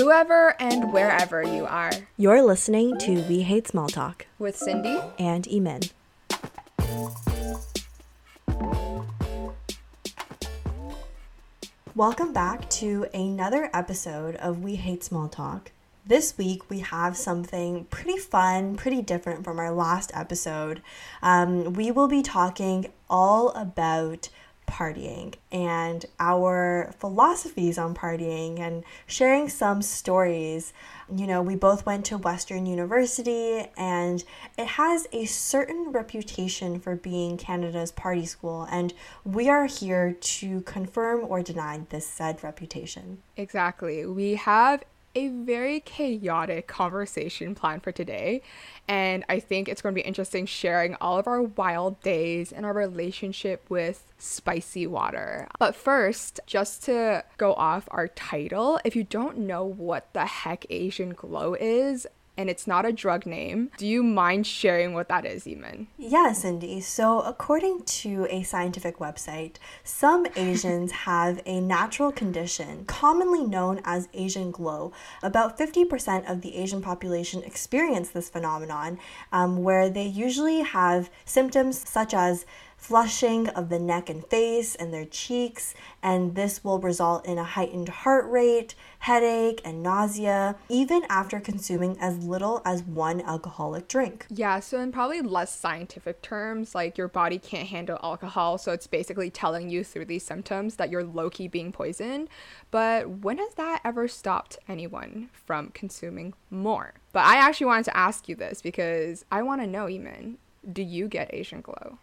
whoever and wherever you are. You're listening to We Hate Small Talk with Cindy and Yimin. Welcome back to another episode of We Hate Small Talk. This week we have something pretty fun, pretty different from our last episode. Um, we will be talking all about partying and our philosophies on partying and sharing some stories. You know, we both went to Western University and it has a certain reputation for being Canada's party school, and we are here to confirm or deny this said reputation. Exactly. We have a very chaotic conversation planned for today. And I think it's going to be interesting sharing all of our wild days and our relationship with spicy water. But first, just to go off our title, if you don't know what the heck Asian Glow is, and it's not a drug name. Do you mind sharing what that is, Yimin? Yeah, Cindy. So, according to a scientific website, some Asians have a natural condition commonly known as Asian glow. About 50% of the Asian population experience this phenomenon, um, where they usually have symptoms such as flushing of the neck and face and their cheeks, and this will result in a heightened heart rate, headache, and nausea, even after consuming as little as one alcoholic drink. Yeah, so in probably less scientific terms, like your body can't handle alcohol, so it's basically telling you through these symptoms that you're low key being poisoned. But when has that ever stopped anyone from consuming more? But I actually wanted to ask you this because I want to know, Yimin, do you get Asian glow?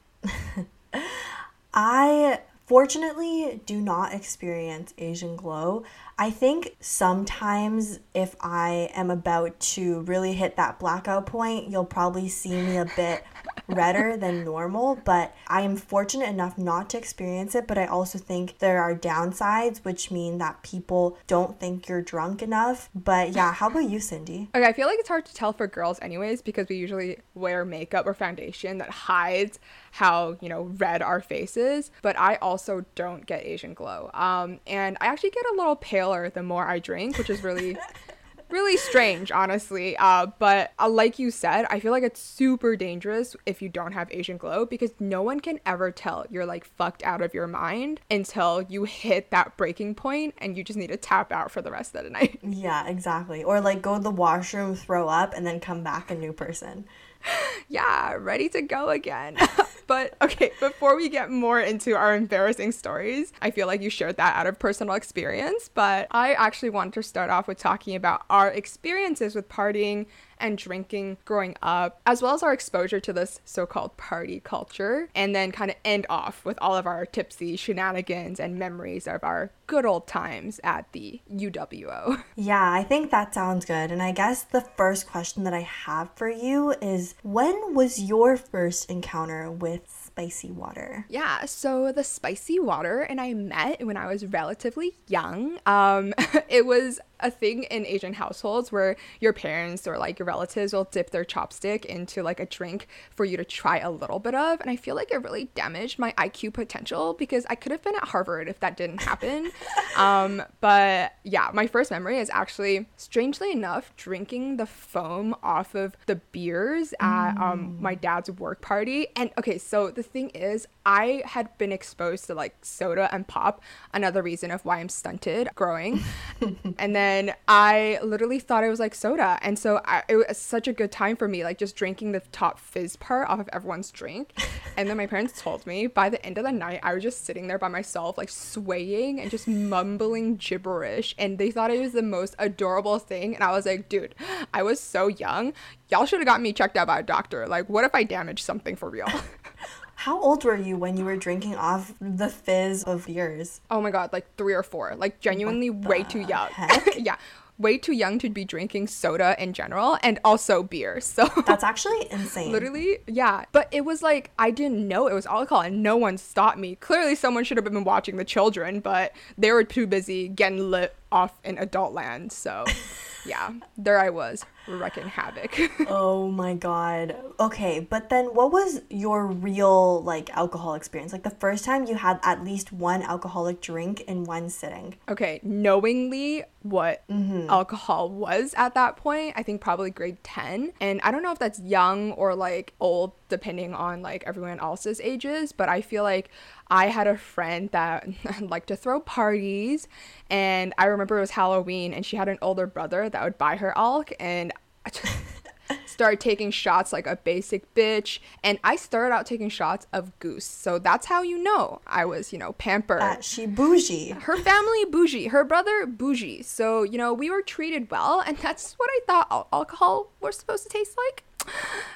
I fortunately do not experience Asian glow. I think sometimes if I am about to really hit that blackout point, you'll probably see me a bit redder than normal, but I am fortunate enough not to experience it. But I also think there are downsides, which mean that people don't think you're drunk enough. But yeah, how about you, Cindy? Okay, I feel like it's hard to tell for girls, anyways, because we usually wear makeup or foundation that hides how you know red our faces but i also don't get asian glow um and i actually get a little paler the more i drink which is really really strange, honestly. Uh, but uh, like you said, I feel like it's super dangerous if you don't have Asian glow because no one can ever tell you're like fucked out of your mind until you hit that breaking point and you just need to tap out for the rest of the night. Yeah, exactly. Or like go to the washroom, throw up, and then come back a new person. yeah, ready to go again. but okay, before we get more into our embarrassing stories, I feel like you shared that out of personal experience. But I actually want to start off with talking about our experiences with partying and drinking growing up, as well as our exposure to this so called party culture, and then kind of end off with all of our tipsy shenanigans and memories of our good old times at the UWO. Yeah, I think that sounds good. And I guess the first question that I have for you is when was your first encounter with spicy water? Yeah, so the spicy water and I met when I was relatively young. Um, it was a thing in Asian households where your parents or like your relatives will dip their chopstick into like a drink for you to try a little bit of. And I feel like it really damaged my IQ potential because I could have been at Harvard if that didn't happen. um, but yeah, my first memory is actually, strangely enough, drinking the foam off of the beers at um, my dad's work party. And okay, so the thing is, I had been exposed to like soda and pop, another reason of why I'm stunted growing. and then I literally thought it was like soda. And so I, it was such a good time for me, like just drinking the top fizz part off of everyone's drink. And then my parents told me by the end of the night, I was just sitting there by myself, like swaying and just mumbling gibberish. And they thought it was the most adorable thing. And I was like, dude, I was so young. Y'all should have got me checked out by a doctor. Like, what if I damaged something for real? How old were you when you were drinking off the fizz of beers? Oh my god, like three or four. Like genuinely way too young. yeah. Way too young to be drinking soda in general and also beer. So That's actually insane. literally, yeah. But it was like I didn't know it was alcohol and no one stopped me. Clearly someone should have been watching the children, but they were too busy getting lit off in adult land. So yeah, there I was wrecking havoc. oh my god. Okay, but then what was your real like alcohol experience? Like the first time you had at least one alcoholic drink in one sitting? okay, knowingly what mm-hmm. alcohol was at that point, I think probably grade 10. And I don't know if that's young or like old depending on like everyone else's ages, but I feel like I had a friend that liked to throw parties and I remember it was Halloween and she had an older brother that would buy her alk and I just started taking shots like a basic bitch and I started out taking shots of goose. So that's how you know I was, you know, pampered That she bougie. her family bougie, her brother bougie. So, you know, we were treated well, and that's what I thought al- alcohol was supposed to taste like.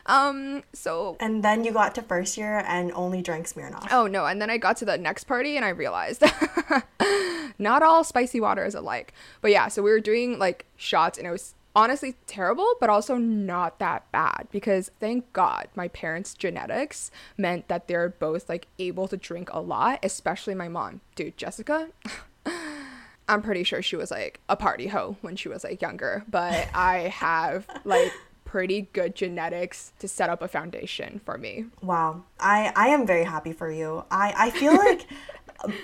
Um, so And then you got to first year and only drank Smirnoff. oh no, and then I got to the next party and I realized not all spicy water is alike. But yeah, so we were doing like shots and it was honestly terrible, but also not that bad because thank God my parents' genetics meant that they're both like able to drink a lot, especially my mom. Dude, Jessica, I'm pretty sure she was like a party hoe when she was like younger, but I have like pretty good genetics to set up a foundation for me. Wow. I, I am very happy for you. I, I feel like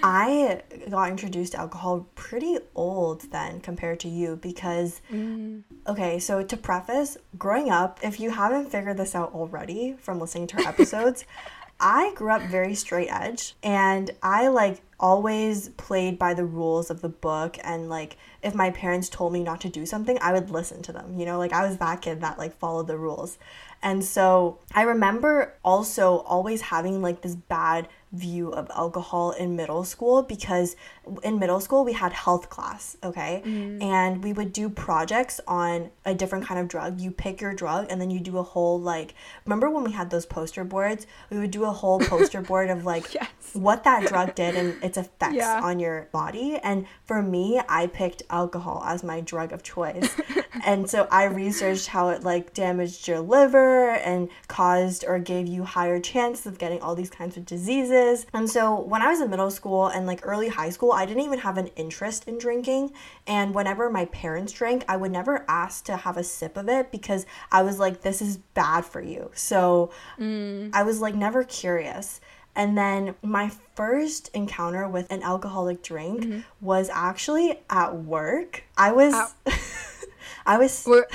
I got introduced to alcohol pretty old then compared to you because, mm. okay, so to preface, growing up, if you haven't figured this out already from listening to our episodes, I grew up very straight edge and I like always played by the rules of the book and like if my parents told me not to do something, I would listen to them. You know, like I was that kid that like followed the rules. And so I remember also always having like this bad view of alcohol in middle school because in middle school we had health class, okay? Mm. And we would do projects on a different kind of drug. You pick your drug and then you do a whole like remember when we had those poster boards? We would do a whole poster board of like Yes. what that drug did and its effects Yeah. on your body. And for me, I picked alcohol as my drug of choice. and so I researched how it like damaged your liver and caused or gave you higher chances of getting all these kinds of diseases. And so when I was in middle school and like early high school, I didn't even have an interest in drinking. And whenever my parents drank, I would never ask to have a sip of it because I was like, this is bad for you. So mm. I was like never curious. And then my first encounter with an alcoholic drink mm-hmm. was actually at work. I was. I was We're-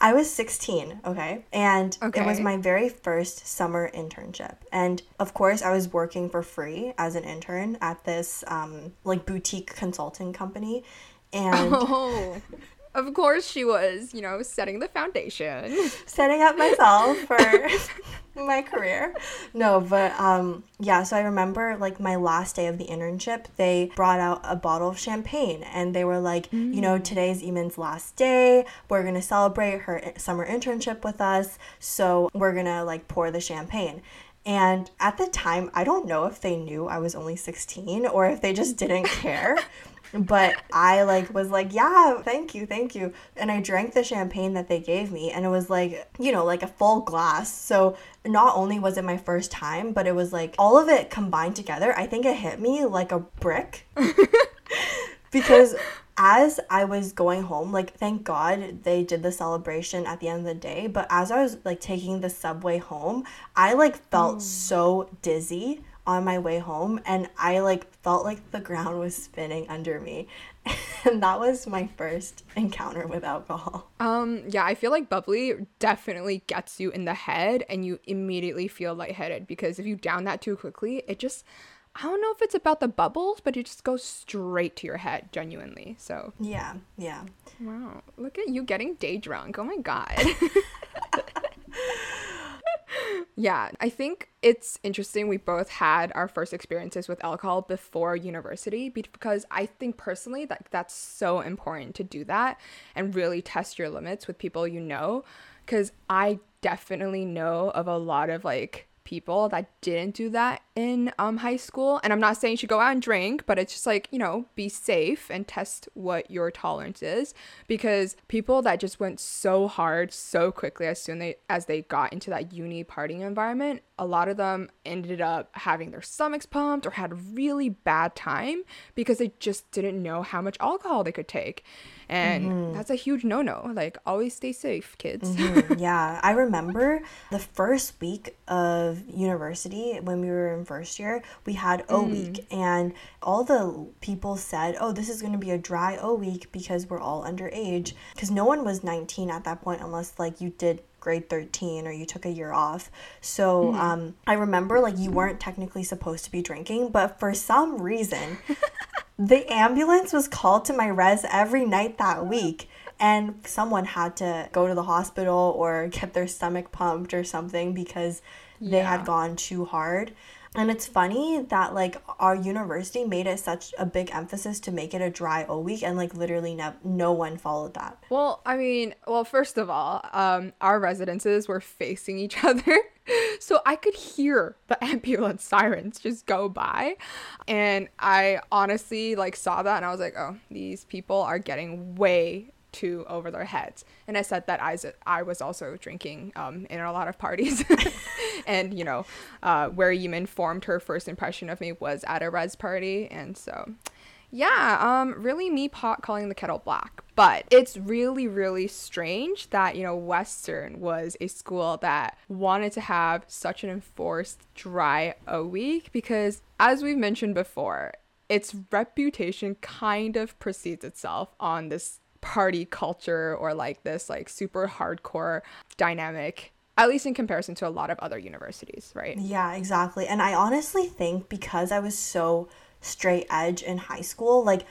I was 16, okay? And it was my very first summer internship. And of course, I was working for free as an intern at this um, like boutique consulting company. And Oh, of course she was, you know, setting the foundation. setting up myself for my career. No, but um yeah, so I remember like my last day of the internship, they brought out a bottle of champagne and they were like, you know, today's Yimin's last day. We're going to celebrate her summer internship with us. So, we're going to like pour the champagne. And at the time, I don't know if they knew I was only 16 or if they just didn't care. but I like was like, yeah, thank you, thank you. And I drank the champagne that they gave me and it was like, you know, like a full glass. So not only was it my first time, but it was like all of it combined together. I think it hit me like a brick. because as I was going home, like thank God they did the celebration at the end of the day, but as I was like taking the subway home, I like felt mm. so dizzy on my way home and I like felt like the ground was spinning under me. And that was my first encounter with alcohol. Um, yeah, I feel like bubbly definitely gets you in the head and you immediately feel lightheaded because if you down that too quickly, it just I don't know if it's about the bubbles, but it just goes straight to your head, genuinely. So, Yeah, yeah. wow, look at you getting day drunk. Oh my god. yeah, I think it's interesting we both had our first experiences with alcohol before university because I think personally that that's so important to do that and really test your limits with people you know cuz I definitely know of a lot of like people that didn't do that in um high school. And I'm not saying you should go out and drink but it's just like you know be safe and test what your tolerance is. Because people that just went so hard so quickly as soon they as they got into that uni partying environment a lot of them ended up having their stomachs pumped or had a really bad time because they just didn't know how much alcohol they could take. And mm-hmm. that's a huge no no. Like, always stay safe, kids. Mm-hmm. Yeah. I remember the first week of university when we were in first year, we had O mm. week, and all the people said, Oh, this is going to be a dry O week because we're all underage. Because no one was 19 at that point unless, like, you did grade 13 or you took a year off. So mm-hmm. um, I remember like you weren't technically supposed to be drinking, but for some reason, the ambulance was called to my res every night that week. And someone had to go to the hospital or get their stomach pumped or something because yeah. they had gone too hard. And it's funny that like our university made it such a big emphasis to make it a dry O week, and like literally no, no one followed that. Well, I mean, well, first of all, um, our residences were facing each other. so I could hear the ambulance sirens just go by. And I honestly like saw that and I was like, oh, these people are getting way too over their heads. And I said that I, I was also drinking um, in a lot of parties. and, you know, uh, where Yimin formed her first impression of me was at a res party. And so, yeah, um, really me pot calling the kettle black. But it's really, really strange that, you know, Western was a school that wanted to have such an enforced dry O week because, as we've mentioned before, its reputation kind of precedes itself on this party culture or like this like super hardcore dynamic at least in comparison to a lot of other universities, right? Yeah, exactly. And I honestly think because I was so straight edge in high school, like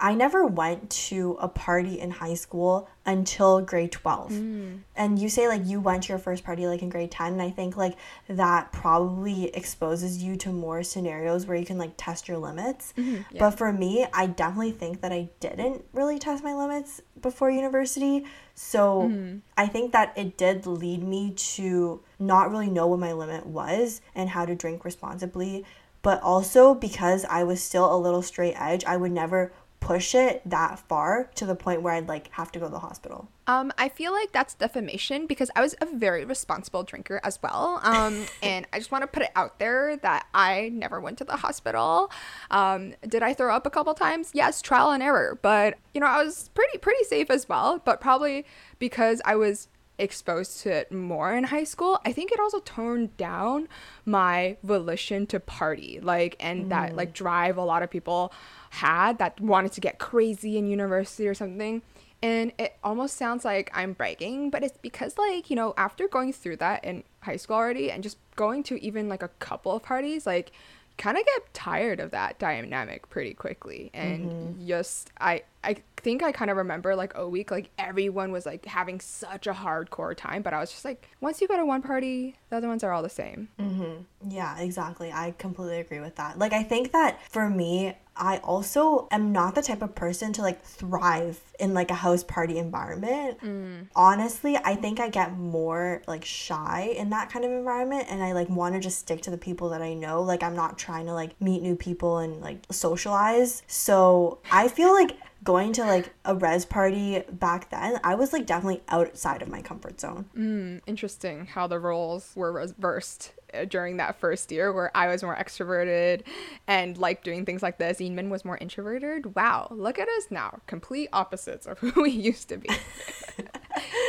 I never went to a party in high school until grade 12. Mm. And you say like you went to your first party like in grade 10 and I think like that probably exposes you to more scenarios where you can like test your limits. Mm-hmm, yeah. But for me, I definitely think that I didn't really test my limits before university. So mm-hmm. I think that it did lead me to not really know what my limit was and how to drink responsibly but also because I was still a little straight edge, I would never push it that far to the point where I'd like have to go to the hospital. Um, I feel like that's defamation because I was a very responsible drinker as well. Um, and I just want to put it out there that I never went to the hospital. Um, did I throw up a couple times? Yes, trial and error. But you know, I was pretty pretty safe as well. But probably because I was exposed to it more in high school, I think it also toned down my volition to party, like, and mm. that like drive a lot of people had that wanted to get crazy in university or something. And it almost sounds like I'm bragging, but it's because, like, you know, after going through that in high school already and just going to even like a couple of parties, like, kind of get tired of that dynamic pretty quickly and mm-hmm. just i i think i kind of remember like a week like everyone was like having such a hardcore time but i was just like once you go to one party the other ones are all the same mm-hmm. yeah exactly i completely agree with that like i think that for me I also am not the type of person to like thrive in like a house party environment. Mm. Honestly, I think I get more like shy in that kind of environment and I like want to just stick to the people that I know. Like I'm not trying to like meet new people and like socialize. So, I feel like going to like a res party back then, I was like definitely outside of my comfort zone. Mm, interesting how the roles were reversed Uh, during that first year where I was more extroverted and like doing things like this. Yimin was more introverted. Wow, look at us now. Complete opposites of who we used to be.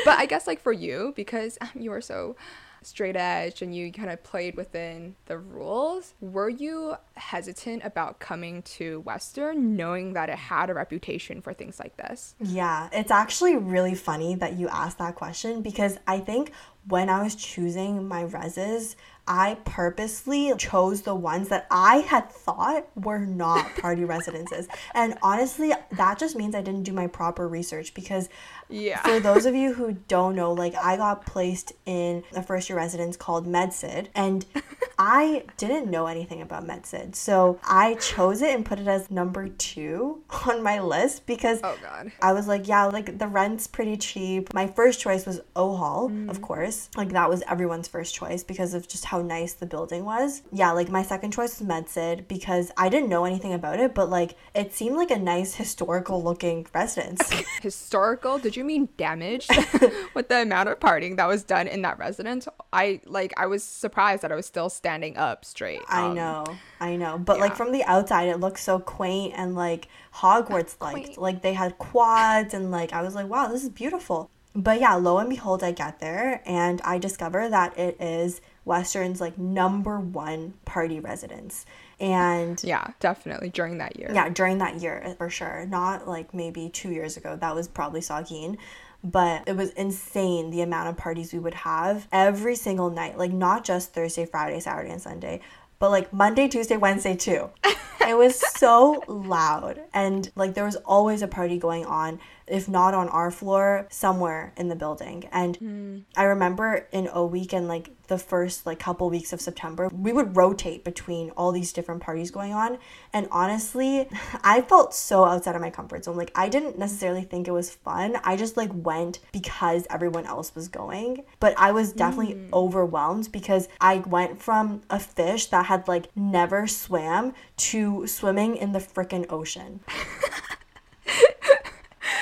but I guess like for you, because um, you were so straight edge and you kind of played within the rules, were you hesitant about coming to Western knowing that it had a reputation for things like this? Yeah, it's actually really funny that you asked that question because I think when I was choosing my reses, I purposely chose the ones that I had thought were not party residences. And honestly, that just means I didn't do my proper research because yeah. for those of you who don't know, like I got placed in a first year residence called MedSyd and I didn't know anything about MedSyd. So I chose it and put it as number two on my list because oh god. I was like, yeah, like the rent's pretty cheap. My first choice was O Hall, mm. of course. Like that was everyone's first choice because of just how nice the building was. Yeah, like my second choice was MedSyd because I didn't know anything about it, but like it seemed like a nice historical looking residence. historical? Did you mean damaged with the amount of partying that was done in that residence? I like I was surprised that I was still standing up straight. Um, I know. I know. But yeah. like from the outside it looked so quaint and like Hogwarts like. Like they had quads and like I was like, wow, this is beautiful. But yeah, lo and behold, I get there and I discover that it is Western's like number one party residence. And yeah, definitely during that year. Yeah, during that year uh, for sure. Not like maybe two years ago. That was probably Saugeen but it was insane the amount of parties we would have every single night like not just thursday friday saturday and sunday but like monday tuesday wednesday too it was so loud and like there was always a party going on if not on our floor, somewhere in the building. And mm. I remember in O week and like the first like couple weeks of September, we would rotate between all these different parties going on. And honestly, I felt so outside of my comfort zone. Like I didn't necessarily think it was fun. I just like went because everyone else was going. But I was definitely mm. overwhelmed because I went from a fish that had like never swam to swimming in the freaking ocean.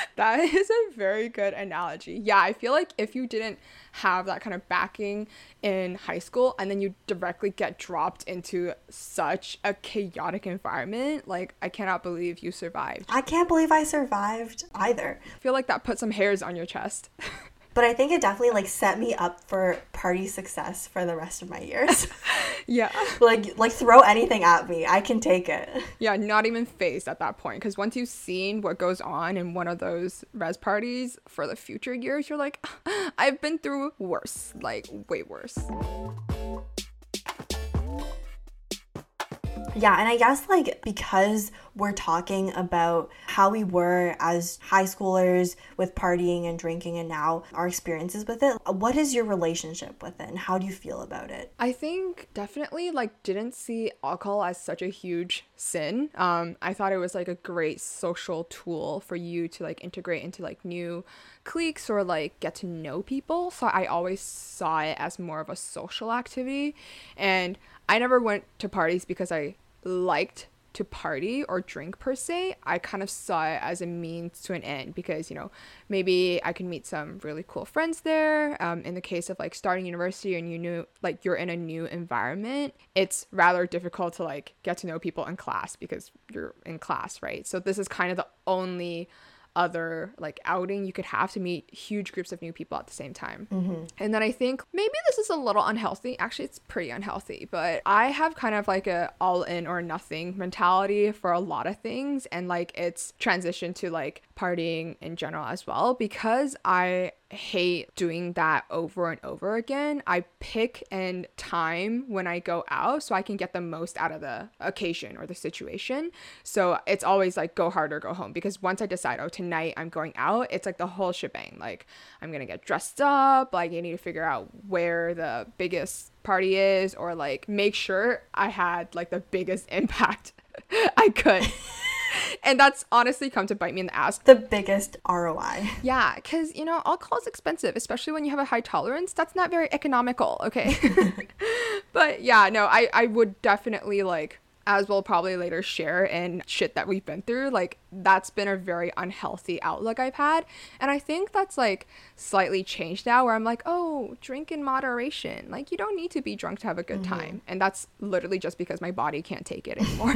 That is a very good analogy. Yeah, I feel like if you didn't have that kind of backing in high school and then you directly get dropped into such a chaotic environment, like I cannot believe you survived. I can't believe I survived either. I feel like that put some hairs on your chest. but I think it definitely like set me up for party success for the rest of my years. yeah. like like throw anything at me. I can take it. Yeah, not even fazed at that point cuz once you've seen what goes on in one of those res parties for the future years, you're like I've been through worse, like way worse. Yeah, and I guess like because we're talking about how we were as high schoolers with partying and drinking and now our experiences with it, what is your relationship with it and how do you feel about it? I think definitely like didn't see alcohol as such a huge sin. Um I thought it was like a great social tool for you to like integrate into like new cliques or like get to know people. So I always saw it as more of a social activity and I never went to parties because I liked to party or drink per se. I kind of saw it as a means to an end because, you know, maybe I can meet some really cool friends there. Um, in the case of like starting university and you knew like you're in a new environment, it's rather difficult to like get to know people in class because you're in class, right? So this is kind of the only other like outing you could have to meet huge groups of new people at the same time. Mm-hmm. And then I think maybe this is a little unhealthy. Actually, it's pretty unhealthy, but I have kind of like a all in or nothing mentality for a lot of things and like it's transitioned to like partying in general as well because I hate doing that over and over again. I pick and time when I go out so I can get the most out of the occasion or the situation. So it's always like go hard or go home because once I decide, oh, tonight I'm going out, it's like the whole shebang. Like I'm gonna get dressed up, like I need to figure out where the biggest party is or like make sure I had like the biggest impact I could. and that's honestly come to bite me in the ass. The biggest ROI. Yeah, because, you know, alcohol is expensive, especially when you have a high tolerance. That's not very economical, okay? but yeah, no, I, I would definitely like as we'll probably later share in shit that we've been through, like that's been a very unhealthy outlook I've had. And I think that's like slightly changed now where I'm like, oh, drink in moderation. Like you don't need to be drunk to have a good mm-hmm. time. And that's literally just because my body can't take it anymore.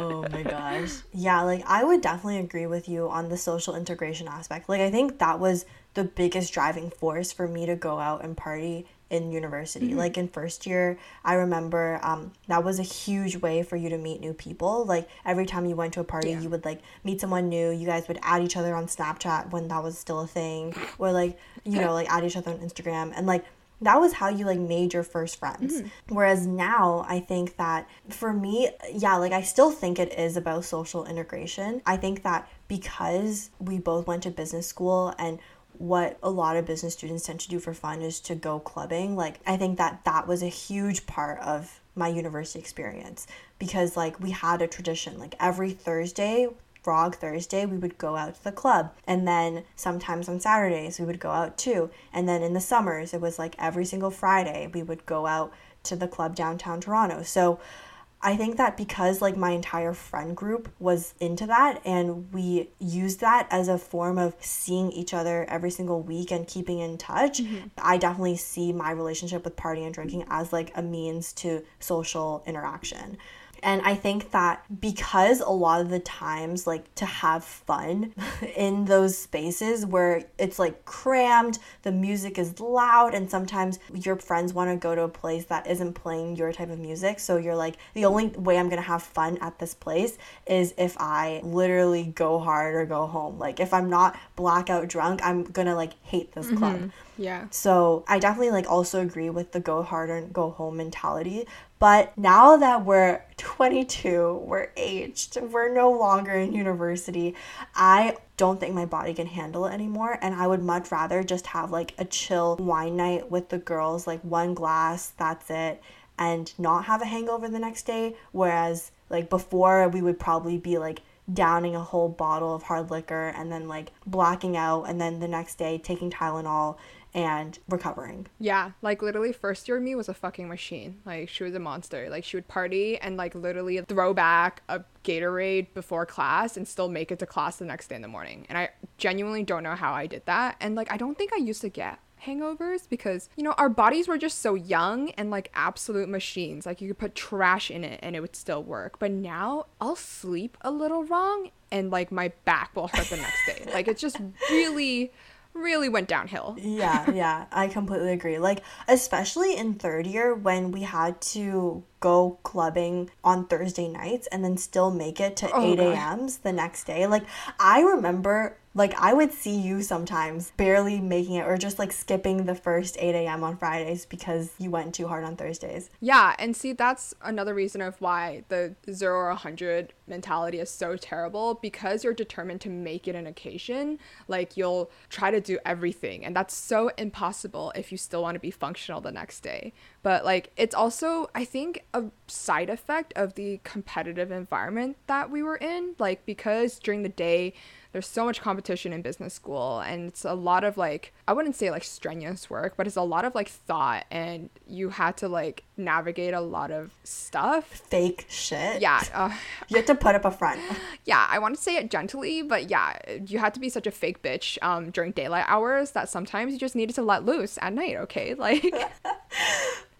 Oh my gosh. Yeah, like I would definitely agree with you on the social integration aspect. Like I think that was the biggest driving force for me to go out and party in university. Mm-hmm. Like in first year, I remember um, that was a huge way for you to meet new people. Like every time you went to a party, yeah. you would like meet someone new. You guys would add each other on Snapchat when that was still a thing, or like you know like add each other on Instagram and like that was how you like made your first friends. Mm-hmm. Whereas now I think that for me, yeah, like I still think it is about social integration. I think that because we both went to business school and what a lot of business students tend to do for fun is to go clubbing. Like, I think that that was a huge part of my university experience because, like, we had a tradition. Like, every Thursday, Frog Thursday, we would go out to the club. And then sometimes on Saturdays, we would go out too. And then in the summers, it was like every single Friday, we would go out to the club downtown Toronto. So, I think that because like my entire friend group was into that and we used that as a form of seeing each other every single week and keeping in touch, mm-hmm. I definitely see my relationship with partying and drinking as like a means to social interaction. And I think that because a lot of the times, like to have fun in those spaces where it's like crammed, the music is loud, and sometimes your friends want to go to a place that isn't playing your type of music. So you're like, the only way I'm going to have fun at this place is if I literally go hard or go home. Like if I'm not blackout drunk, I'm going to like hate this mm-hmm. club. Yeah. So I definitely like also agree with the go hard and go home mentality. But now that we're 22, we're aged, we're no longer in university, I don't think my body can handle it anymore. And I would much rather just have like a chill wine night with the girls, like one glass, that's it, and not have a hangover the next day. Whereas, like before, we would probably be like downing a whole bottle of hard liquor and then like blacking out, and then the next day taking Tylenol and recovering. Yeah, like literally first year me was a fucking machine. Like she was a monster. Like she would party and like literally throw back a Gatorade before class and still make it to class the next day in the morning. And I genuinely don't know how I did that. And like I don't think I used to get hangovers because you know our bodies were just so young and like absolute machines like you could put trash in it and it would still work but now i'll sleep a little wrong and like my back will hurt the next day like it's just really really went downhill. yeah, yeah, I completely agree. Like, especially in third year when we had to go clubbing on Thursday nights and then still make it to oh, 8 a.m.s the next day. Like, I remember like I would see you sometimes barely making it or just like skipping the first 8 a.m. on Fridays because you went too hard on Thursdays. Yeah, and see that's another reason of why the zero or 100 mentality is so terrible because you're determined to make it an occasion. Like you'll try to do everything, and that's so impossible if you still want to be functional the next day. But like it's also I think a side effect of the competitive environment that we were in. Like because during the day there's so much competition in business school and it's a lot of like I wouldn't say like strenuous work, but it's a lot of like thought and you had to like navigate a lot of stuff. Fake shit. Yeah. Uh, you had to put up a front. Yeah, I want to say it gently, but yeah, you had to be such a fake bitch um, during daylight hours that sometimes you just needed to let loose at night, okay? Like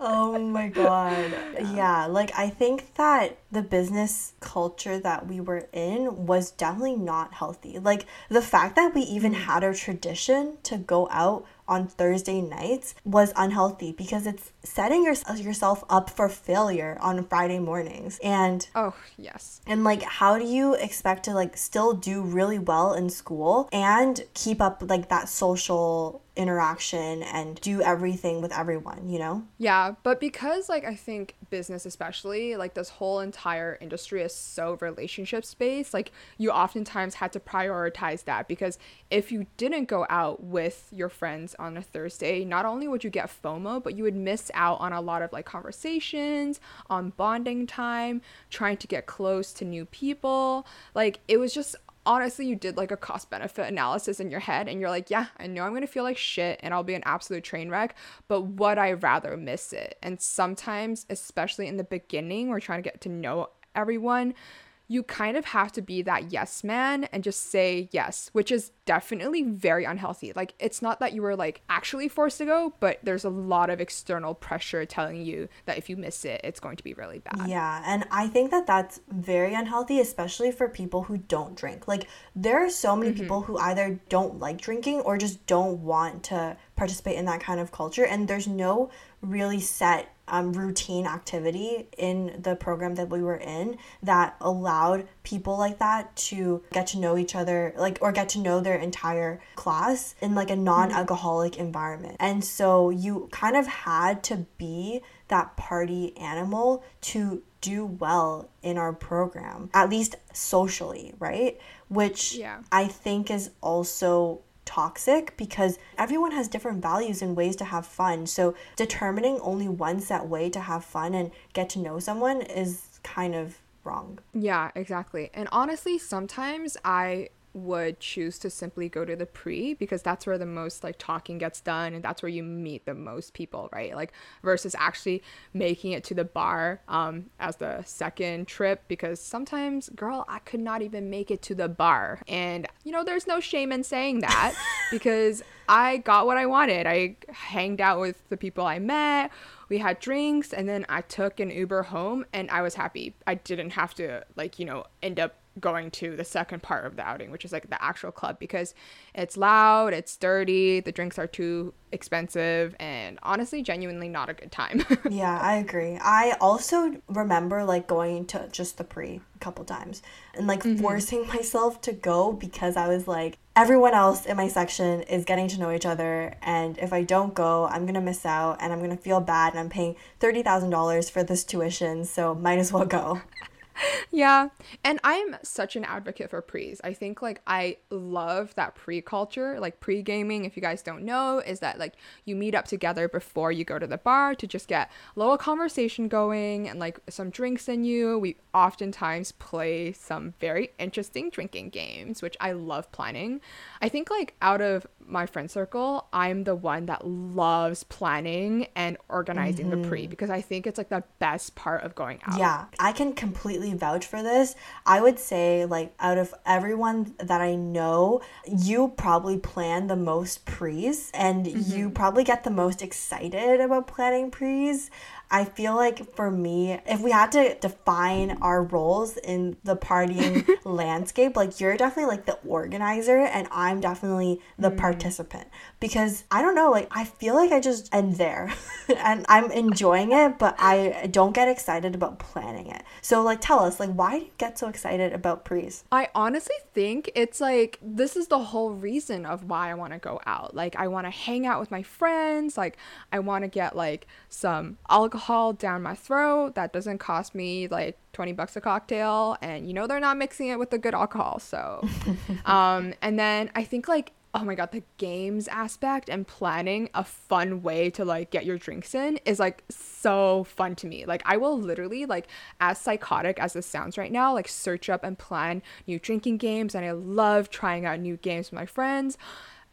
oh my god. Yeah, like I think that the business culture that we were in was definitely not healthy. Like the fact that we even had a tradition to go out on Thursday nights was unhealthy because it's setting your, yourself up for failure on Friday mornings. And oh, yes. And like how do you expect to like still do really well in school and keep up like that social interaction and do everything with everyone, you know? Yeah, but because like I think business especially, like this whole entire industry is so relationship based, like you oftentimes had to prioritize that because if you didn't go out with your friends on a Thursday, not only would you get FOMO, but you would miss out on a lot of like conversations, on bonding time, trying to get close to new people. Like it was just honestly you did like a cost benefit analysis in your head and you're like, yeah, I know I'm to feel like shit and I'll be an absolute train wreck, but would I rather miss it? And sometimes, especially in the beginning, we're trying to get to know everyone you kind of have to be that yes man and just say yes, which is definitely very unhealthy. Like, it's not that you were like actually forced to go, but there's a lot of external pressure telling you that if you miss it, it's going to be really bad. Yeah. And I think that that's very unhealthy, especially for people who don't drink. Like, there are so many mm-hmm. people who either don't like drinking or just don't want to participate in that kind of culture. And there's no really set um, routine activity in the program that we were in that allowed people like that to get to know each other like or get to know their entire class in like a non-alcoholic environment and so you kind of had to be that party animal to do well in our program at least socially right which yeah. i think is also toxic because everyone has different values and ways to have fun. So determining only one set way to have fun and get to know someone is kind of wrong. Yeah, exactly. And honestly, sometimes I would choose to simply go to the pre because that's where the most like talking gets done and that's where you meet the most people right? Like versus actually making it to the bar um as the second trip because sometimes girl i could not even make it to the bar. And you know there's no shame in saying that because i got what i wanted. I hanged out with the people i met we had drinks and then i took an uber home and i was happy. I didn't have to like you know end up going to the second part of the outing, which is like the actual club because it's loud, it's dirty, the drinks are too expensive, and honestly, genuinely not a good time. yeah, I agree. I also remember like going to just the pre a couple times and like mm-hmm. forcing myself to go because I was like, everyone else in my section is getting to know each other, and if I don't go, I'm gonna miss out and I'm gonna feel bad, and I'm paying $30,000 for this tuition, so might as well go. yeah. And I'm such an advocate for pre's. I think like I love that pre culture. Like pre gaming, if you guys don't know, is that like you meet up together before you go to the bar to just get a little conversation going and like some drinks in you. We oftentimes play some very interesting drinking games, which I love planning. I think like out of my friend circle, I'm the one that loves planning and organizing mm-hmm. the pre mm-hmm. because I think it's like the best part of going out. Yeah, I can completely vouch for this. I would say, like, out of everyone that I know, you probably plan the most pre's and mm-hmm. you probably get the most excited about planning pre's. I feel like for me, if we had to define our roles in the partying landscape, like you're definitely like the organizer and I'm definitely the mm. participant because I don't know, like I feel like I just am there and I'm enjoying it, but I don't get excited about planning it. So like tell us, like why do you get so excited about pre's? I honestly think it's like this is the whole reason of why I want to go out. Like I want to hang out with my friends, like I want to get like some alcohol alcohol down my throat that doesn't cost me like 20 bucks a cocktail and you know they're not mixing it with the good alcohol so um and then i think like oh my god the games aspect and planning a fun way to like get your drinks in is like so fun to me. Like i will literally like as psychotic as this sounds right now like search up and plan new drinking games and i love trying out new games with my friends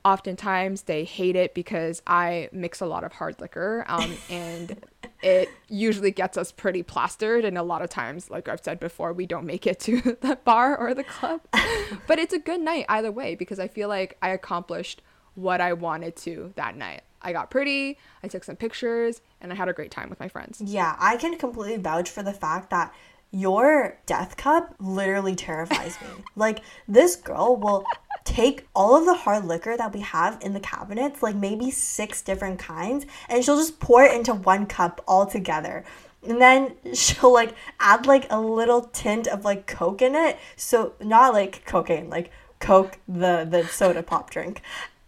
oftentimes they hate it because I mix a lot of hard liquor um, and it usually gets us pretty plastered. And a lot of times, like I've said before, we don't make it to the bar or the club. but it's a good night either way because I feel like I accomplished what I wanted to that night. I got pretty, I took some pictures, and I had a great time with my friends. Yeah, I can completely vouch for the fact that your death cup literally terrifies me. like, this girl will take all of the hard liquor that we have in the cabinets, like maybe six different kinds, and she'll just pour it into one cup all together. And then she'll like add like a little tint of like Coke in it. So not like cocaine, like Coke, the the soda pop drink.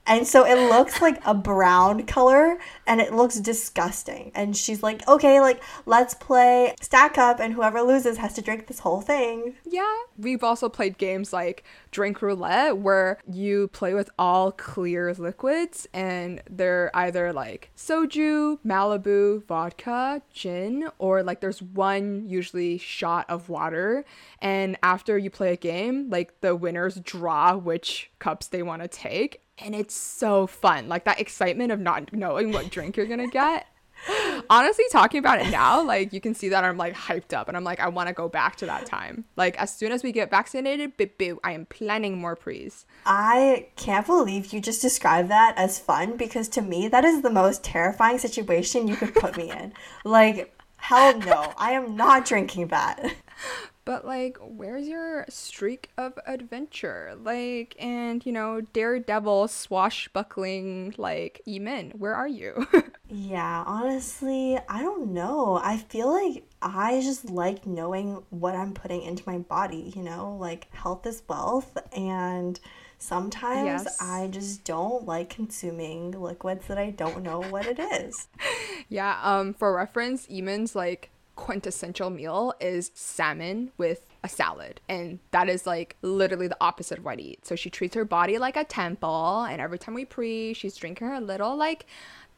And so it looks like a brown color and it looks disgusting. And she's like, okay, like, let's play stack up and whoever loses has to drink this whole thing. Yeah. We've also played games like Drink Roulette where you play with all clear liquids and they're either like soju, Malibu, vodka, gin, or like there's one usually shot of water. And after you play a game, like the winners draw which cups they want to take and it's so fun. Like that excitement of not knowing what drink you're gonna get. Honestly, talking about it now, like you can see that I'm like hyped up and I'm like, I want to go back to that time. Like as soon as we get vaccinated, boo, I am planning more pre's. I can't believe you just described that as fun because to me that is the most terrifying situation you could put me in. Like, hell no, I am not drinking that. but like where's your streak of adventure like and you know daredevil swashbuckling like Yimin where are you yeah honestly i don't know i feel like i just like knowing what i'm putting into my body you know like health is wealth and sometimes yes. I just don't like consuming liquids that I don't know what it is. yeah, um for reference, Yimin's like quintessential meal is salmon with a salad. And that is like literally the opposite of what I eat. So she treats her body like a temple. And every time we pre, she's drinking her little like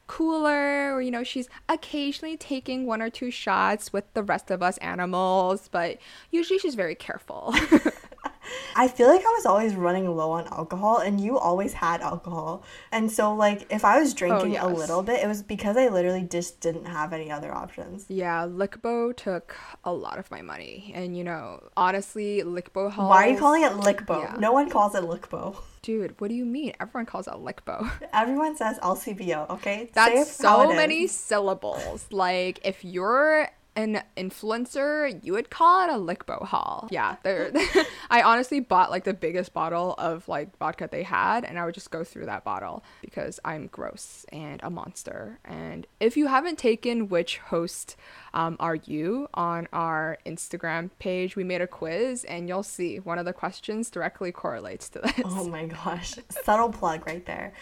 cooler or you know she's occasionally taking one or two shots with the rest of us animals but usually she's very careful I feel like I was always running low on alcohol and you always had alcohol. And so like if I was oh, drinking oh, yes. a little bit, it was because I literally just didn't have any other options. Yeah, Lickbo took a lot of my money. And you know, honestly, Lickbo halls, Why are you calling it Lickbo? Yeah. No one calls it Lickbo. Dude, what do you mean? Everyone calls it Lickbo. Everyone says LCBO, okay? That's so many syllables. like if you're an influencer, you would call it a Lickbo haul. Yeah, they're, I honestly bought like the biggest bottle of like vodka they had, and I would just go through that bottle because I'm gross and a monster. And if you haven't taken which host um, are you on our Instagram page, we made a quiz, and you'll see one of the questions directly correlates to this. Oh my gosh, subtle plug right there.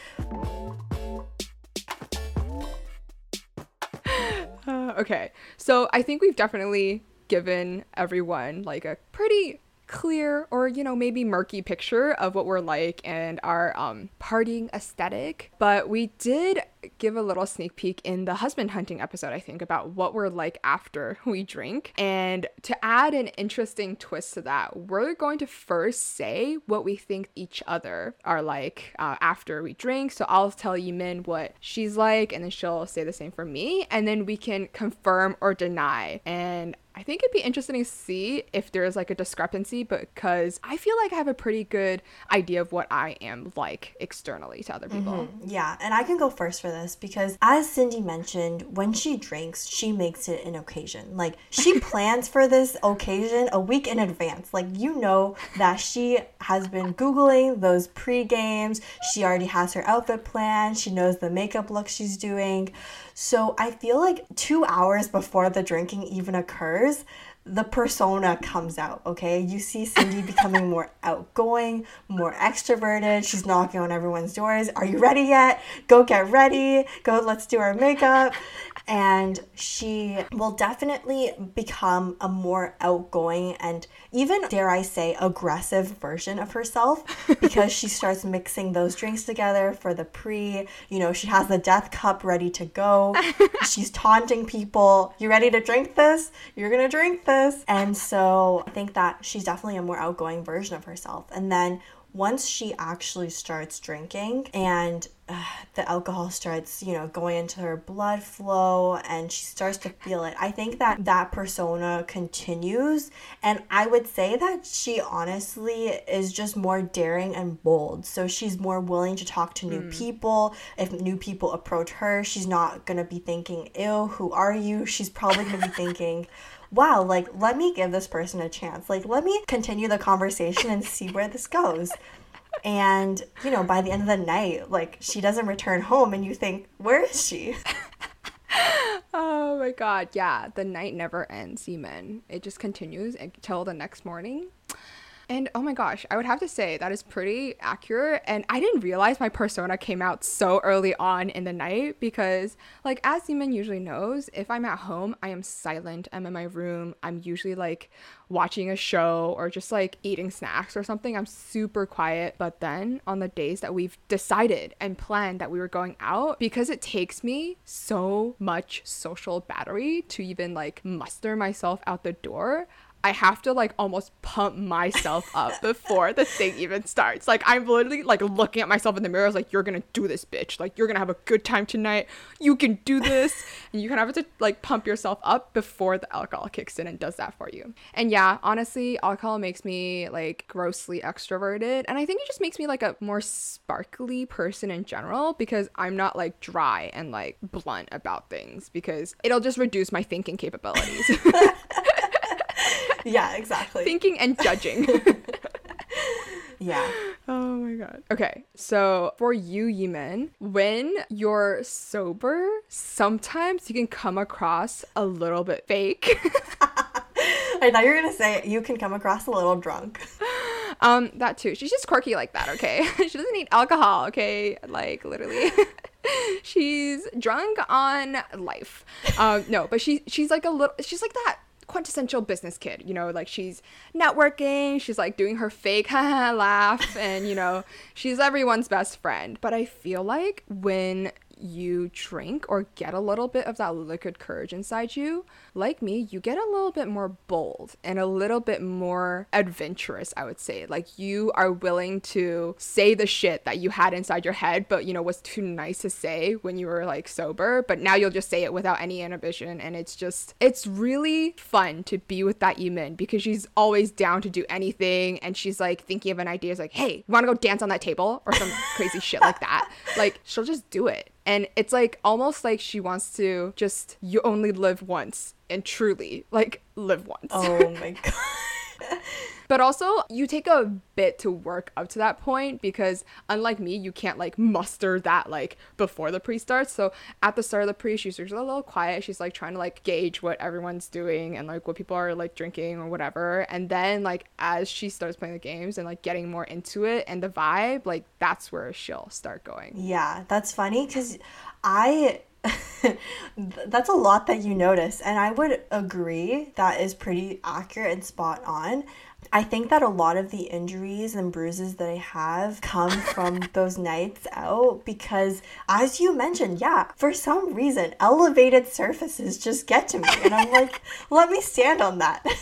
Okay, so I think we've definitely given everyone like a pretty clear or you know maybe murky picture of what we're like and our um partying aesthetic. But we did give a little sneak peek in the husband hunting episode i think about what we're like after we drink. And to add an interesting twist to that we're going to first say what we think each other are like uh, after we drink. So i'll tell Yimin what she's like and then she'll say the same for me. And then we can confirm or deny. And I think it'd be interesting to see if there's like a discrepancy because I feel like I have a pretty good idea of what I am like externally to other people. Mm-hmm. Yeah, and I can go first for this because as Cindy mentioned, when she drinks, she makes it an occasion. Like she plans for this occasion a week in advance. Like you know that she has been googling those pre-games. She already has her outfit planned. She knows the makeup look she's doing. So I feel like 2 hours before the drinking even occurs the persona comes out, okay? You see Cindy becoming more outgoing, more extroverted. She's knocking on everyone's doors. Are you ready yet? Go get ready. Go, let's do our makeup. And she will definitely become a more outgoing and even, dare I say, aggressive version of herself because she starts mixing those drinks together for the pre. You know, she has the death cup ready to go. She's taunting people. You ready to drink this? You're gonna drink this. And so I think that she's definitely a more outgoing version of herself. And then once she actually starts drinking and uh, the alcohol starts, you know, going into her blood flow and she starts to feel it, I think that that persona continues. And I would say that she honestly is just more daring and bold. So she's more willing to talk to new mm. people. If new people approach her, she's not going to be thinking, ew, who are you? She's probably going to be thinking, wow, like, let me give this person a chance. Like, let me continue the conversation and see where this goes. And, you know, by the end of the night, like, she doesn't return home, and you think, where is she? oh my god, yeah, the night never ends, Yimin. It just continues until the next morning. And oh my gosh, I would have to say that is pretty accurate. And I didn't realize my persona came out so early on in the night because, like, as Yimin usually knows, if I'm at home, I am silent. I'm in my room. I'm usually like watching a show or just like eating snacks or something. I'm super quiet. But then on the days that we've decided and planned that we were going out, because it takes me so much social battery to even like muster myself out the door, I have to like almost pump myself up before the thing even starts. Like I'm literally like looking at myself in the mirror, I was like, "You're gonna do this, bitch! Like you're gonna have a good time tonight. You can do this." and you kind of have to like pump yourself up before the alcohol kicks in and does that for you. And yeah, honestly, alcohol makes me like grossly extroverted, and I think it just makes me like a more sparkly person in general because I'm not like dry and like blunt about things because it'll just reduce my thinking capabilities. yeah, exactly. Thinking and judging. yeah. Oh my god. Okay, so for you, Yimin, when you're sober, sometimes you can come across a little bit fake. I thought you were gonna say you can come across a little drunk. Um, that too. She's just quirky like that, okay? she doesn't need alcohol, okay? Like literally. she's drunk on life. Um, no, but she she's like a little she's like that quintessential business kid. You know, like she's networking, she's like doing her fake laugh, and you know, she's everyone's best friend. But I feel like when you drink or get a little bit of that liquid courage inside you, like me, you get a little bit more bold and a little bit more adventurous, I would say. Like you are willing to say the shit that you had inside your head, but you know, was too nice to say when you were like sober, but now you'll just say it without any inhibition. And it's just, it's really fun to be with that Yimin because she's always down to do anything. And she's like thinking of an idea, is like, hey, you wanna go dance on that table or some crazy shit like that? Like, she'll just do it. And it's like almost like she wants to just, you only live once and truly like live once. Oh my God. But also, you take a bit to work up to that point because, unlike me, you can't like muster that like before the pre starts. So at the start of the pre, she's usually a little quiet. She's like trying to like gauge what everyone's doing and like what people are like drinking or whatever. And then like as she starts playing the games and like getting more into it and the vibe, like that's where she'll start going. Yeah, that's funny because I that's a lot that you notice and i would agree that is pretty accurate and spot on I think that a lot of the injuries and bruises that I have come from those nights out because, as you mentioned, yeah, for some reason, elevated surfaces just get to me. And I'm like, let me stand on that.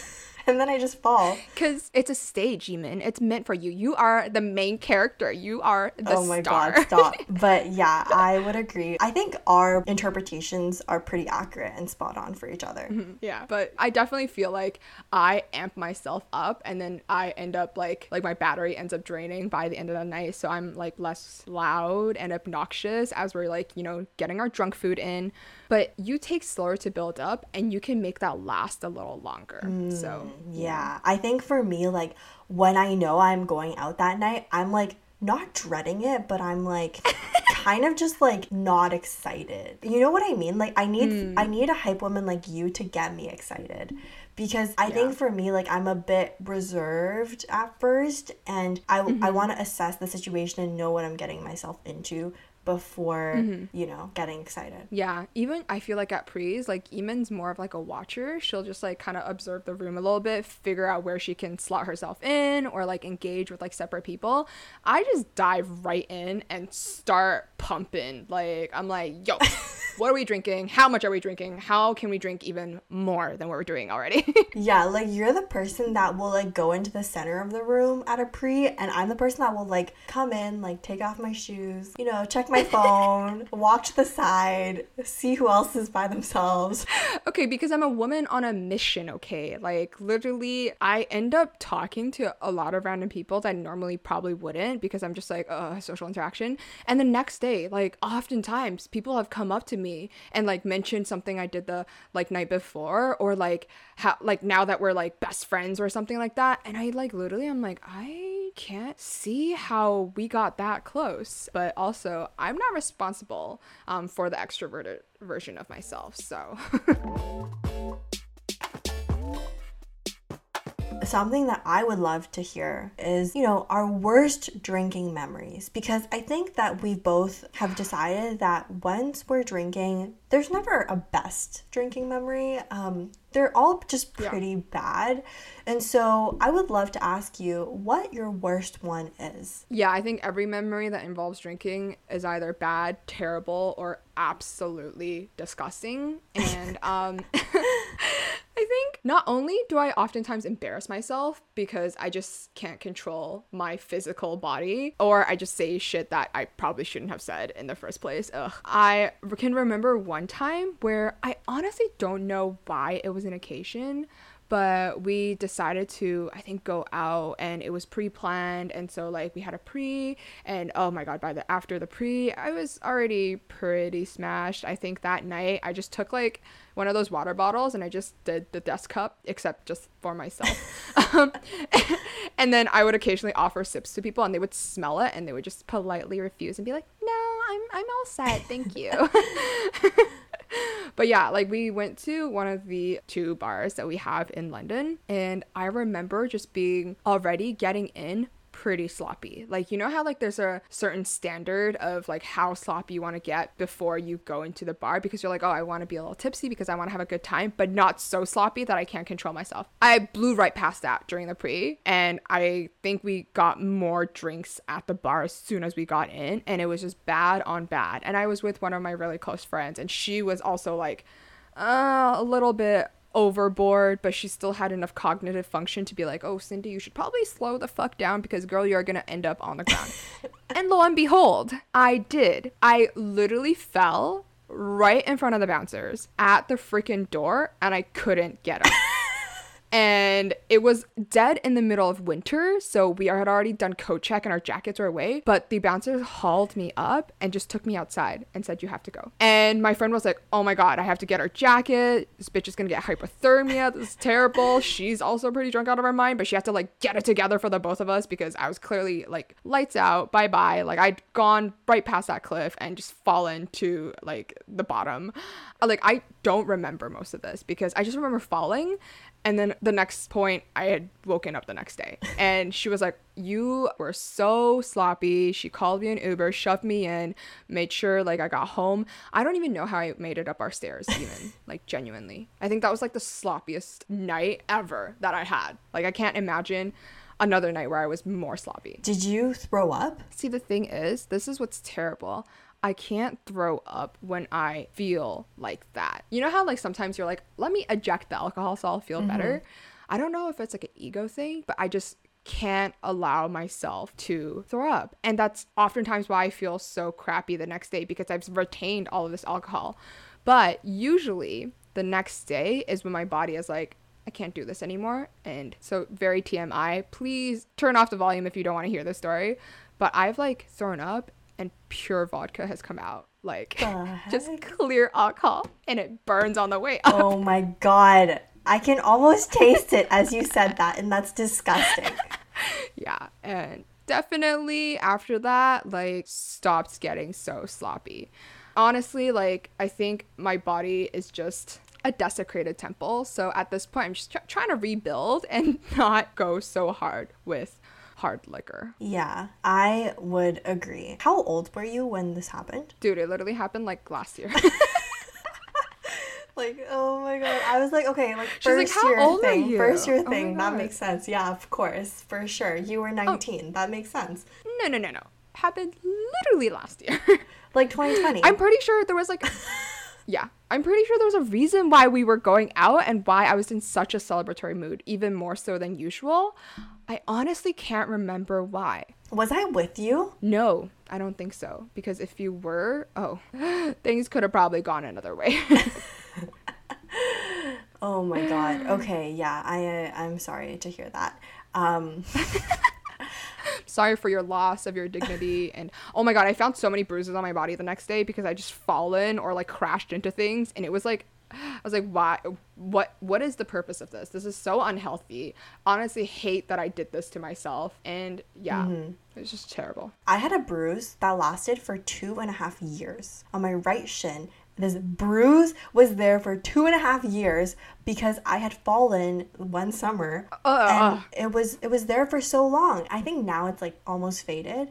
and then I just fall. Because it's a stage, Yimin. It's meant for you. You are the main character. You are the star. oh my star. god, stop. but yeah, I would agree. I think our interpretations are pretty accurate and spot on for each other. Mm-hmm. Yeah, but I definitely feel like I amp myself up and then I end up like like my battery ends up draining by the end of the night. So I'm like less loud and obnoxious as we're like, you know, getting our drunk food in. But you take slower to build up and you can make that last a little longer. Mm. So yeah. I think for me, like when I know I'm going out that night, I'm like not dreading it, but I'm like kind of just like not excited. You know what I mean? Like I need mm. I need a hype woman like you to get me excited. Because I yeah. think for me, like I'm a bit reserved at first, and I, mm-hmm. I want to assess the situation and know what I'm getting myself into before mm-hmm. you know getting excited. Yeah even i feel like at pre's like Yimin's more of like a watcher. She'll just like kind of observe the room a little bit figure out where she can slot herself in or like engage with like separate people. I just dive right in and start pumping. Like i'm like yo what are we drinking? How much are we drinking? How can we drink even more than what we're doing already? yeah, like you're the person that will like go into the center of the room at a pre, and I'm the person that will like come in, like take off my shoes, you know, check my phone, walk to the side, see who else is by themselves. Okay, because I'm a woman on a mission, okay? Like literally, I end up talking to a lot of random people that I normally probably wouldn't because I'm just like, uh, social interaction. And the next day, like oftentimes people have come up to me me and like mention something I did the like night before or like how like now that we're like best friends or something like that. And I like literally I'm like I can't see how we got that close. But also I'm not responsible um, for the extroverted version of myself so something that I would love to hear is, you know, our worst drinking memories. Because I think that we both have decided that once we're drinking, there's never a best drinking memory. Um, they're all just pretty yeah. bad. And so I would love to ask you what your worst one is. Yeah, I think every memory that involves drinking is either bad, terrible, or absolutely disgusting. And um I think not only do I oftentimes embarrass myself because I just can't control my physical body, or I just say shit that I probably shouldn't have said in the first place. Ugh. I can remember one time where I honestly don't know why it was an occasion, but we decided to i think go out and it was pre-planned and so like we had a pre and oh my god by the after the pre i was already pretty smashed i think that night i just took like one of those water bottles and I just did the death cup, except just for myself. um, and then I would occasionally offer sips to people and they would smell it and they would just politely refuse and be like, no, I'm, I'm all set. Thank you. but yeah, like we went to one of the two bars that we have in London and I remember just being already getting in pretty sloppy. Like, you know how like there's a certain standard of like how sloppy you want to get before you go into the bar because you're like, oh, I want to be a little tipsy because I want to have a good time, but not so sloppy that I can't control myself. I blew right past that during the pre, and I think we got more drinks at the bar as soon as we got in, and it was just bad on bad. And I was with one of my really close friends, and she was also like, uh, a little bit overboard, but she still had enough cognitive function to be like, oh, Cindy, you should probably slow the fuck down because, girl, you're gonna end up on the ground. and lo and behold, I did. I literally fell right in front of the bouncers at the freaking door and I couldn't get up and it was dead in the middle of winter so we had already done coat check and our jackets were away but the bouncers hauled me up and just took me outside and said you have to go. And my friend was like oh my god i have to get our jacket. This bitch is gonna get hypothermia. This is terrible. She's also pretty drunk out of her mind but she had to like get it together for the both of us because i was clearly like lights out bye bye like i'd gone right past that cliff and just fallen to like the bottom. Uh, like i don't remember most of this because i just remember falling and then the next point, I had woken up the next day. And she was like, You were so sloppy. She called me an Uber, shoved me in, made sure like I got home. I don't even know how I made it up our stairs, even. like, genuinely. I think that was like the sloppiest night ever that I had. Like, I can't imagine another night where I was more sloppy. Did you throw up? See, the thing is, this is what's terrible. I can't throw up when I feel like that. You know how like sometimes you're like, let me eject the alcohol so I'll feel mm-hmm. better. I don't know if it's like an ego thing, but I just can't allow myself to throw up. And that's oftentimes why I feel so crappy the next day because I've retained all of this alcohol. But usually the next day is when my body is like, I can't do this anymore. And so, very TMI, please turn off the volume if you don't want to hear this story. But I've like thrown up and pure vodka has come out. Like just clear alcohol and it burns on the way up. Oh my god. I can almost taste it as you said that and that's disgusting. yeah, and definitely after that like stopped getting so sloppy. Honestly, like I think my body is just a desecrated temple. So at this point, I'm just tr- trying to rebuild and not go so hard with hard liquor. Yeah, I would agree. How old were you when this happened? Dude, it literally happened like last year. like, oh my god. I was like, okay, like first like, year thing. First year oh thing. that makes sense. Yeah, of course. For sure. You were 19. Oh. That makes sense. No, no, no, no. Happened literally last year. like 2020. I'm pretty sure there was like Yeah. I'm pretty sure there was a reason why we were going out and why I was in such a celebratory mood, even more so than usual. I honestly can't remember why. Was I with you? No, I don't think so. Because if you were, oh, things could have probably gone another way. oh my god. Okay, yeah. I uh, I'm sorry to hear that. Um sorry for your loss of your dignity and oh my god i found so many bruises on my body the next day because i just fallen or like crashed into things and it was like I was like, why? What? What is the purpose of this? This is so unhealthy. Honestly, hate that I did this to myself. And yeah, mm-hmm. it's just terrible. I had a bruise that lasted for two and a half years on my right shin. This bruise was there for two and a half years because I had fallen one summer, uh, and it was it was there for so long. I think now it's like almost faded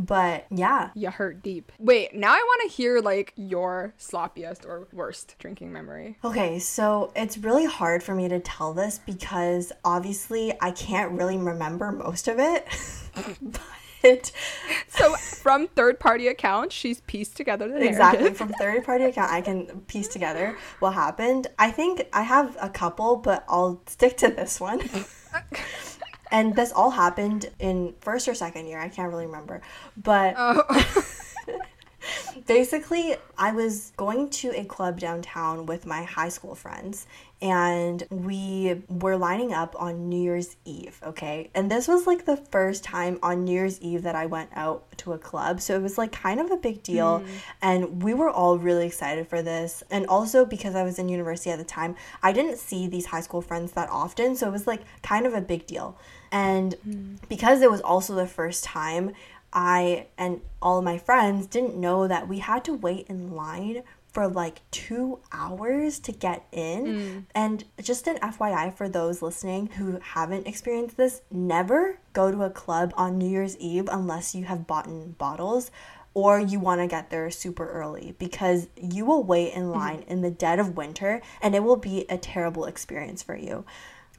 but yeah. You hurt deep. Wait, now I want to hear like your sloppiest or worst drinking memory. Okay, so it's really hard for me to tell this because obviously I can't really remember most of it. but so from third party accounts, she's pieced together the narrative. Exactly. From third party account, I can piece together what happened. I think I have a couple, but I'll stick to this one. and this all happened in first or second year i can't really remember but oh. basically i was going to a club downtown with my high school friends and we were lining up on new year's eve okay and this was like the first time on new year's eve that i went out to a club so it was like kind of a big deal mm. and we were all really excited for this and also because i was in university at the time i didn't see these high school friends that often so it was like kind of a big deal and mm. because it was also the first time, I and all my friends didn't know that we had to wait in line for like two hours to get in. Mm. And just an FYI for those listening who haven't experienced this, never go to a club on New Year's Eve unless you have bought in bottles or you want to get there super early because you will wait in line in the dead of winter and it will be a terrible experience for you.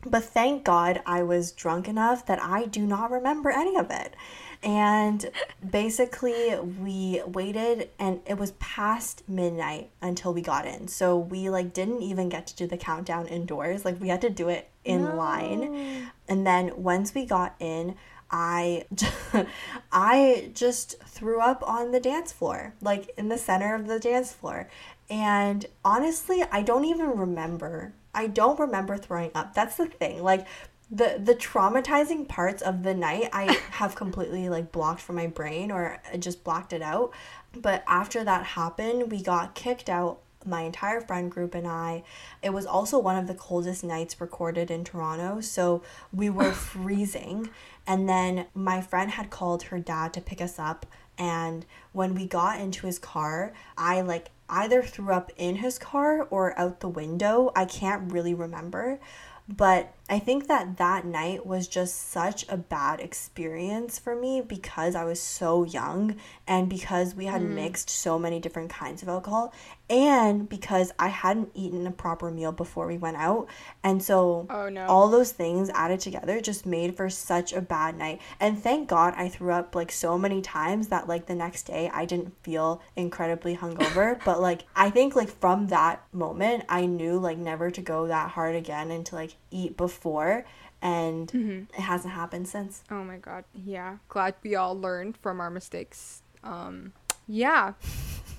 But thank God I was drunk enough that I do not remember any of it. And basically, we waited and it was past midnight until we got in. So we like didn't even get to do the countdown indoors. Like we had to do it in line. And then once we got in, I I just threw up on the dance floor, like in the center of the dance floor. And honestly, I don't even remember. I don't remember throwing up. That's the thing. Like the the traumatizing parts of the night I have completely like blocked from my brain or uh, just blocked it out. But after that happened, we got kicked out my entire friend group and I. It was also one of the coldest nights recorded in Toronto, so we were freezing. And then my friend had called her dad to pick us up, and when we got into his car, I like either threw up in his car or out the window. I can't really remember. But I think that that night was just such a bad experience for me because I was so young and because we had mm. mixed so many different kinds of alcohol and because I hadn't eaten a proper meal before we went out. And so Oh, no. all those things added together just made for such a bad night. And thank God I threw up like so many times that like the next day I didn't feel incredibly hungover. but like I think like from that moment I knew like never to go that hard again and to like eat before and it hasn't happened since. Oh my god. Yeah. Glad we all learned from our mistakes. Um yeah.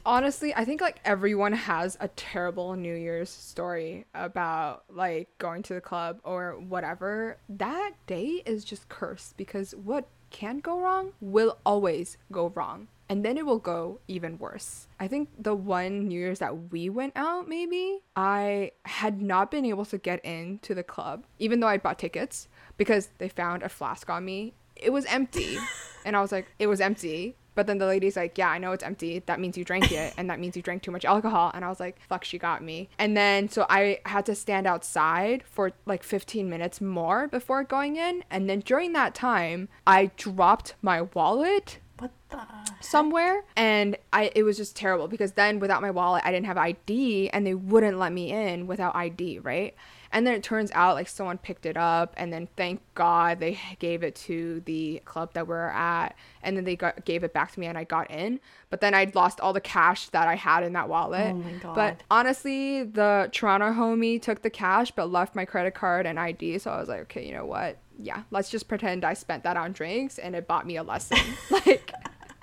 Honestly, I think like everyone has a terrible New Year's story about like going to the club or whatever. That day is just cursed because what can go wrong will always go wrong. And then it will go even worse. I think the one New Year's that we went out, maybe, I had not been able to get into the club, even though I bought tickets, because they found a flask on me. It was empty. and I was like, it was empty. But then the lady's like, yeah, I know it's empty. That means you drank it. And that means you drank too much alcohol. And I was like, fuck, she got me. And then so I had to stand outside for like 15 minutes more before going in. And then during that time, I dropped my wallet What the somewhere and I it was just terrible because then without my wallet I didn't have ID and they wouldn't let me in without ID, right? And then it turns out like someone picked it up and then thank God they gave it to the club that we are at and then they got gave it back to me and I got in. But then I'd lost all the cash that I had in that wallet. Oh my God. But honestly, the Toronto homie took the cash but left my credit card and ID, so I was like, okay, you know what? Yeah, let's just pretend I spent that on drinks and it bought me a lesson. like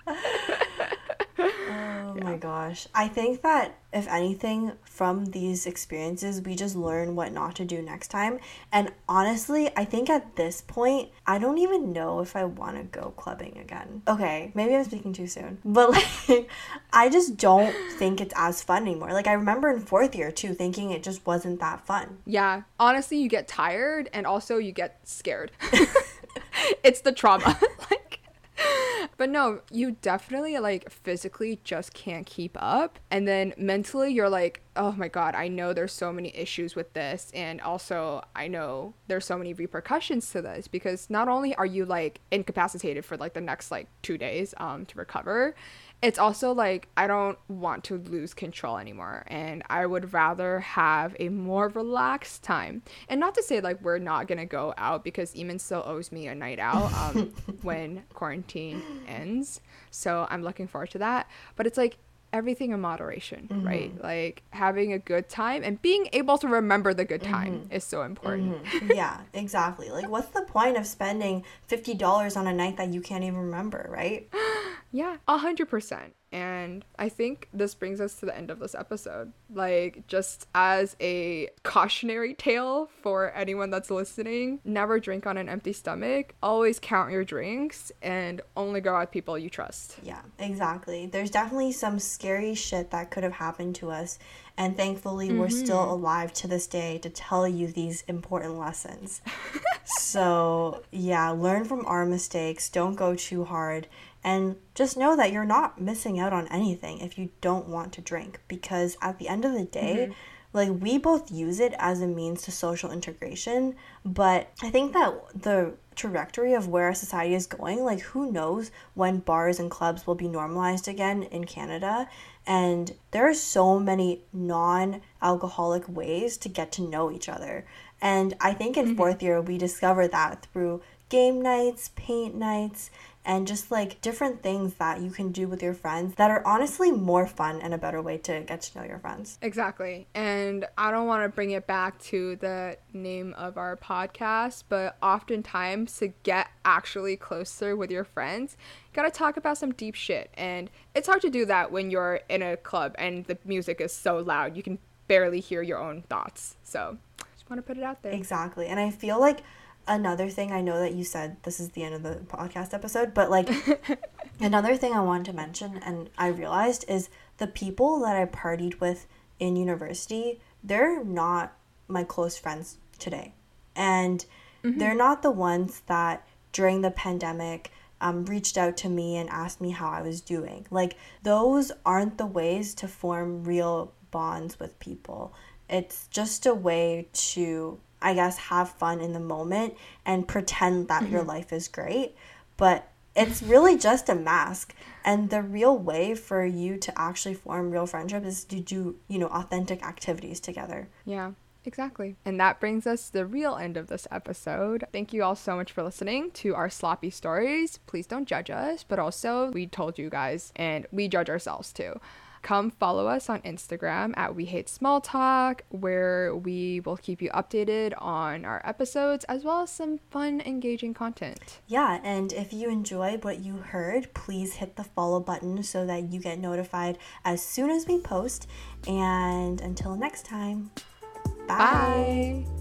Oh my gosh. I think that if anything from these experiences, we just learn what not to do next time. And honestly, I think at this point, I don't even know if I want to go clubbing again. Okay, maybe I'm speaking too soon. But like, I just don't think it's as fun anymore. Like, I remember in fourth year too, thinking it just wasn't that fun. Yeah, honestly, you get tired and also you get scared. it's the trauma. like but no, you definitely like physically just can't keep up. And then mentally you're like, "Oh my god, I know there's so many issues with this and also I know there's so many repercussions to this because not only are you like incapacitated for like the next like 2 days um to recover, it's also like I don't want to lose control anymore and I would rather have a more relaxed time. And not to say like we're not going to go out because Yimin still owes me a night out um when quarantine ends. So I'm looking forward to that. But it's like everything in moderation, mm-hmm. right? Like having a good time and being able to remember the good time mm-hmm. is so important. Mm-hmm. yeah, exactly. Like, what's the point of spending $50 on a night that you can't even remember, right? Yeah, a hundred percent. And I think this brings us to the end of this episode. Like, just as a cautionary tale for anyone that's listening, never drink on an empty stomach. Always count your drinks and only go out with people you trust. Yeah, exactly. There's definitely some scary shit that could have happened to us. And thankfully, we're mm-hmm. still alive to this day to tell you these important lessons. so, yeah, learn from our mistakes. Don't go too hard. And just know that you're not missing out on anything if you don't want to drink because at the end of the day, mm-hmm. like we both use it as a means to social integration, but I think that the trajectory of where our society is going, like who knows when bars and clubs will be normalized again in Canada. And there are so many non alcoholic ways to get to know each other. And I think in mm-hmm. fourth year, we discovered that through game nights, paint nights, and just like different things that you can do with your friends that are honestly more fun and a better way to get to know your friends. Exactly. And I don't want to bring it back to the name of our podcast, but oftentimes to get actually closer with your friends, you gotta talk about some deep shit. And it's hard to do that when you're in a club and the music is so loud, you can barely hear your own thoughts. So just want to put it out there. Exactly. And I feel like another thing I know that you said this is the end of the podcast episode, but like another thing I wanted to mention and I realized is the people that I partied with in university, they're not my close friends today. And mm-hmm. they're not the ones that during the pandemic um, reached out to me and asked me how I was doing. Like, those aren't the ways to form real bonds with people. It's just a way to I guess, have fun in the moment and pretend that mm-hmm. your life is great. But it's really just a mask. And the real way for you to actually form real friendship is to do, you know, authentic activities together. Yeah. Exactly. And that brings us to the real end of this episode. Thank you all so much for listening to our sloppy stories. Please don't judge us, but also we told you guys and we judge ourselves too. Come follow us on Instagram at We Hate Small Talk, where we will keep you updated on our episodes as well as some fun, engaging content. Yeah, and if you enjoyed what you heard, please hit the follow button so that you get notified as soon as we post. And until next time, bye. bye.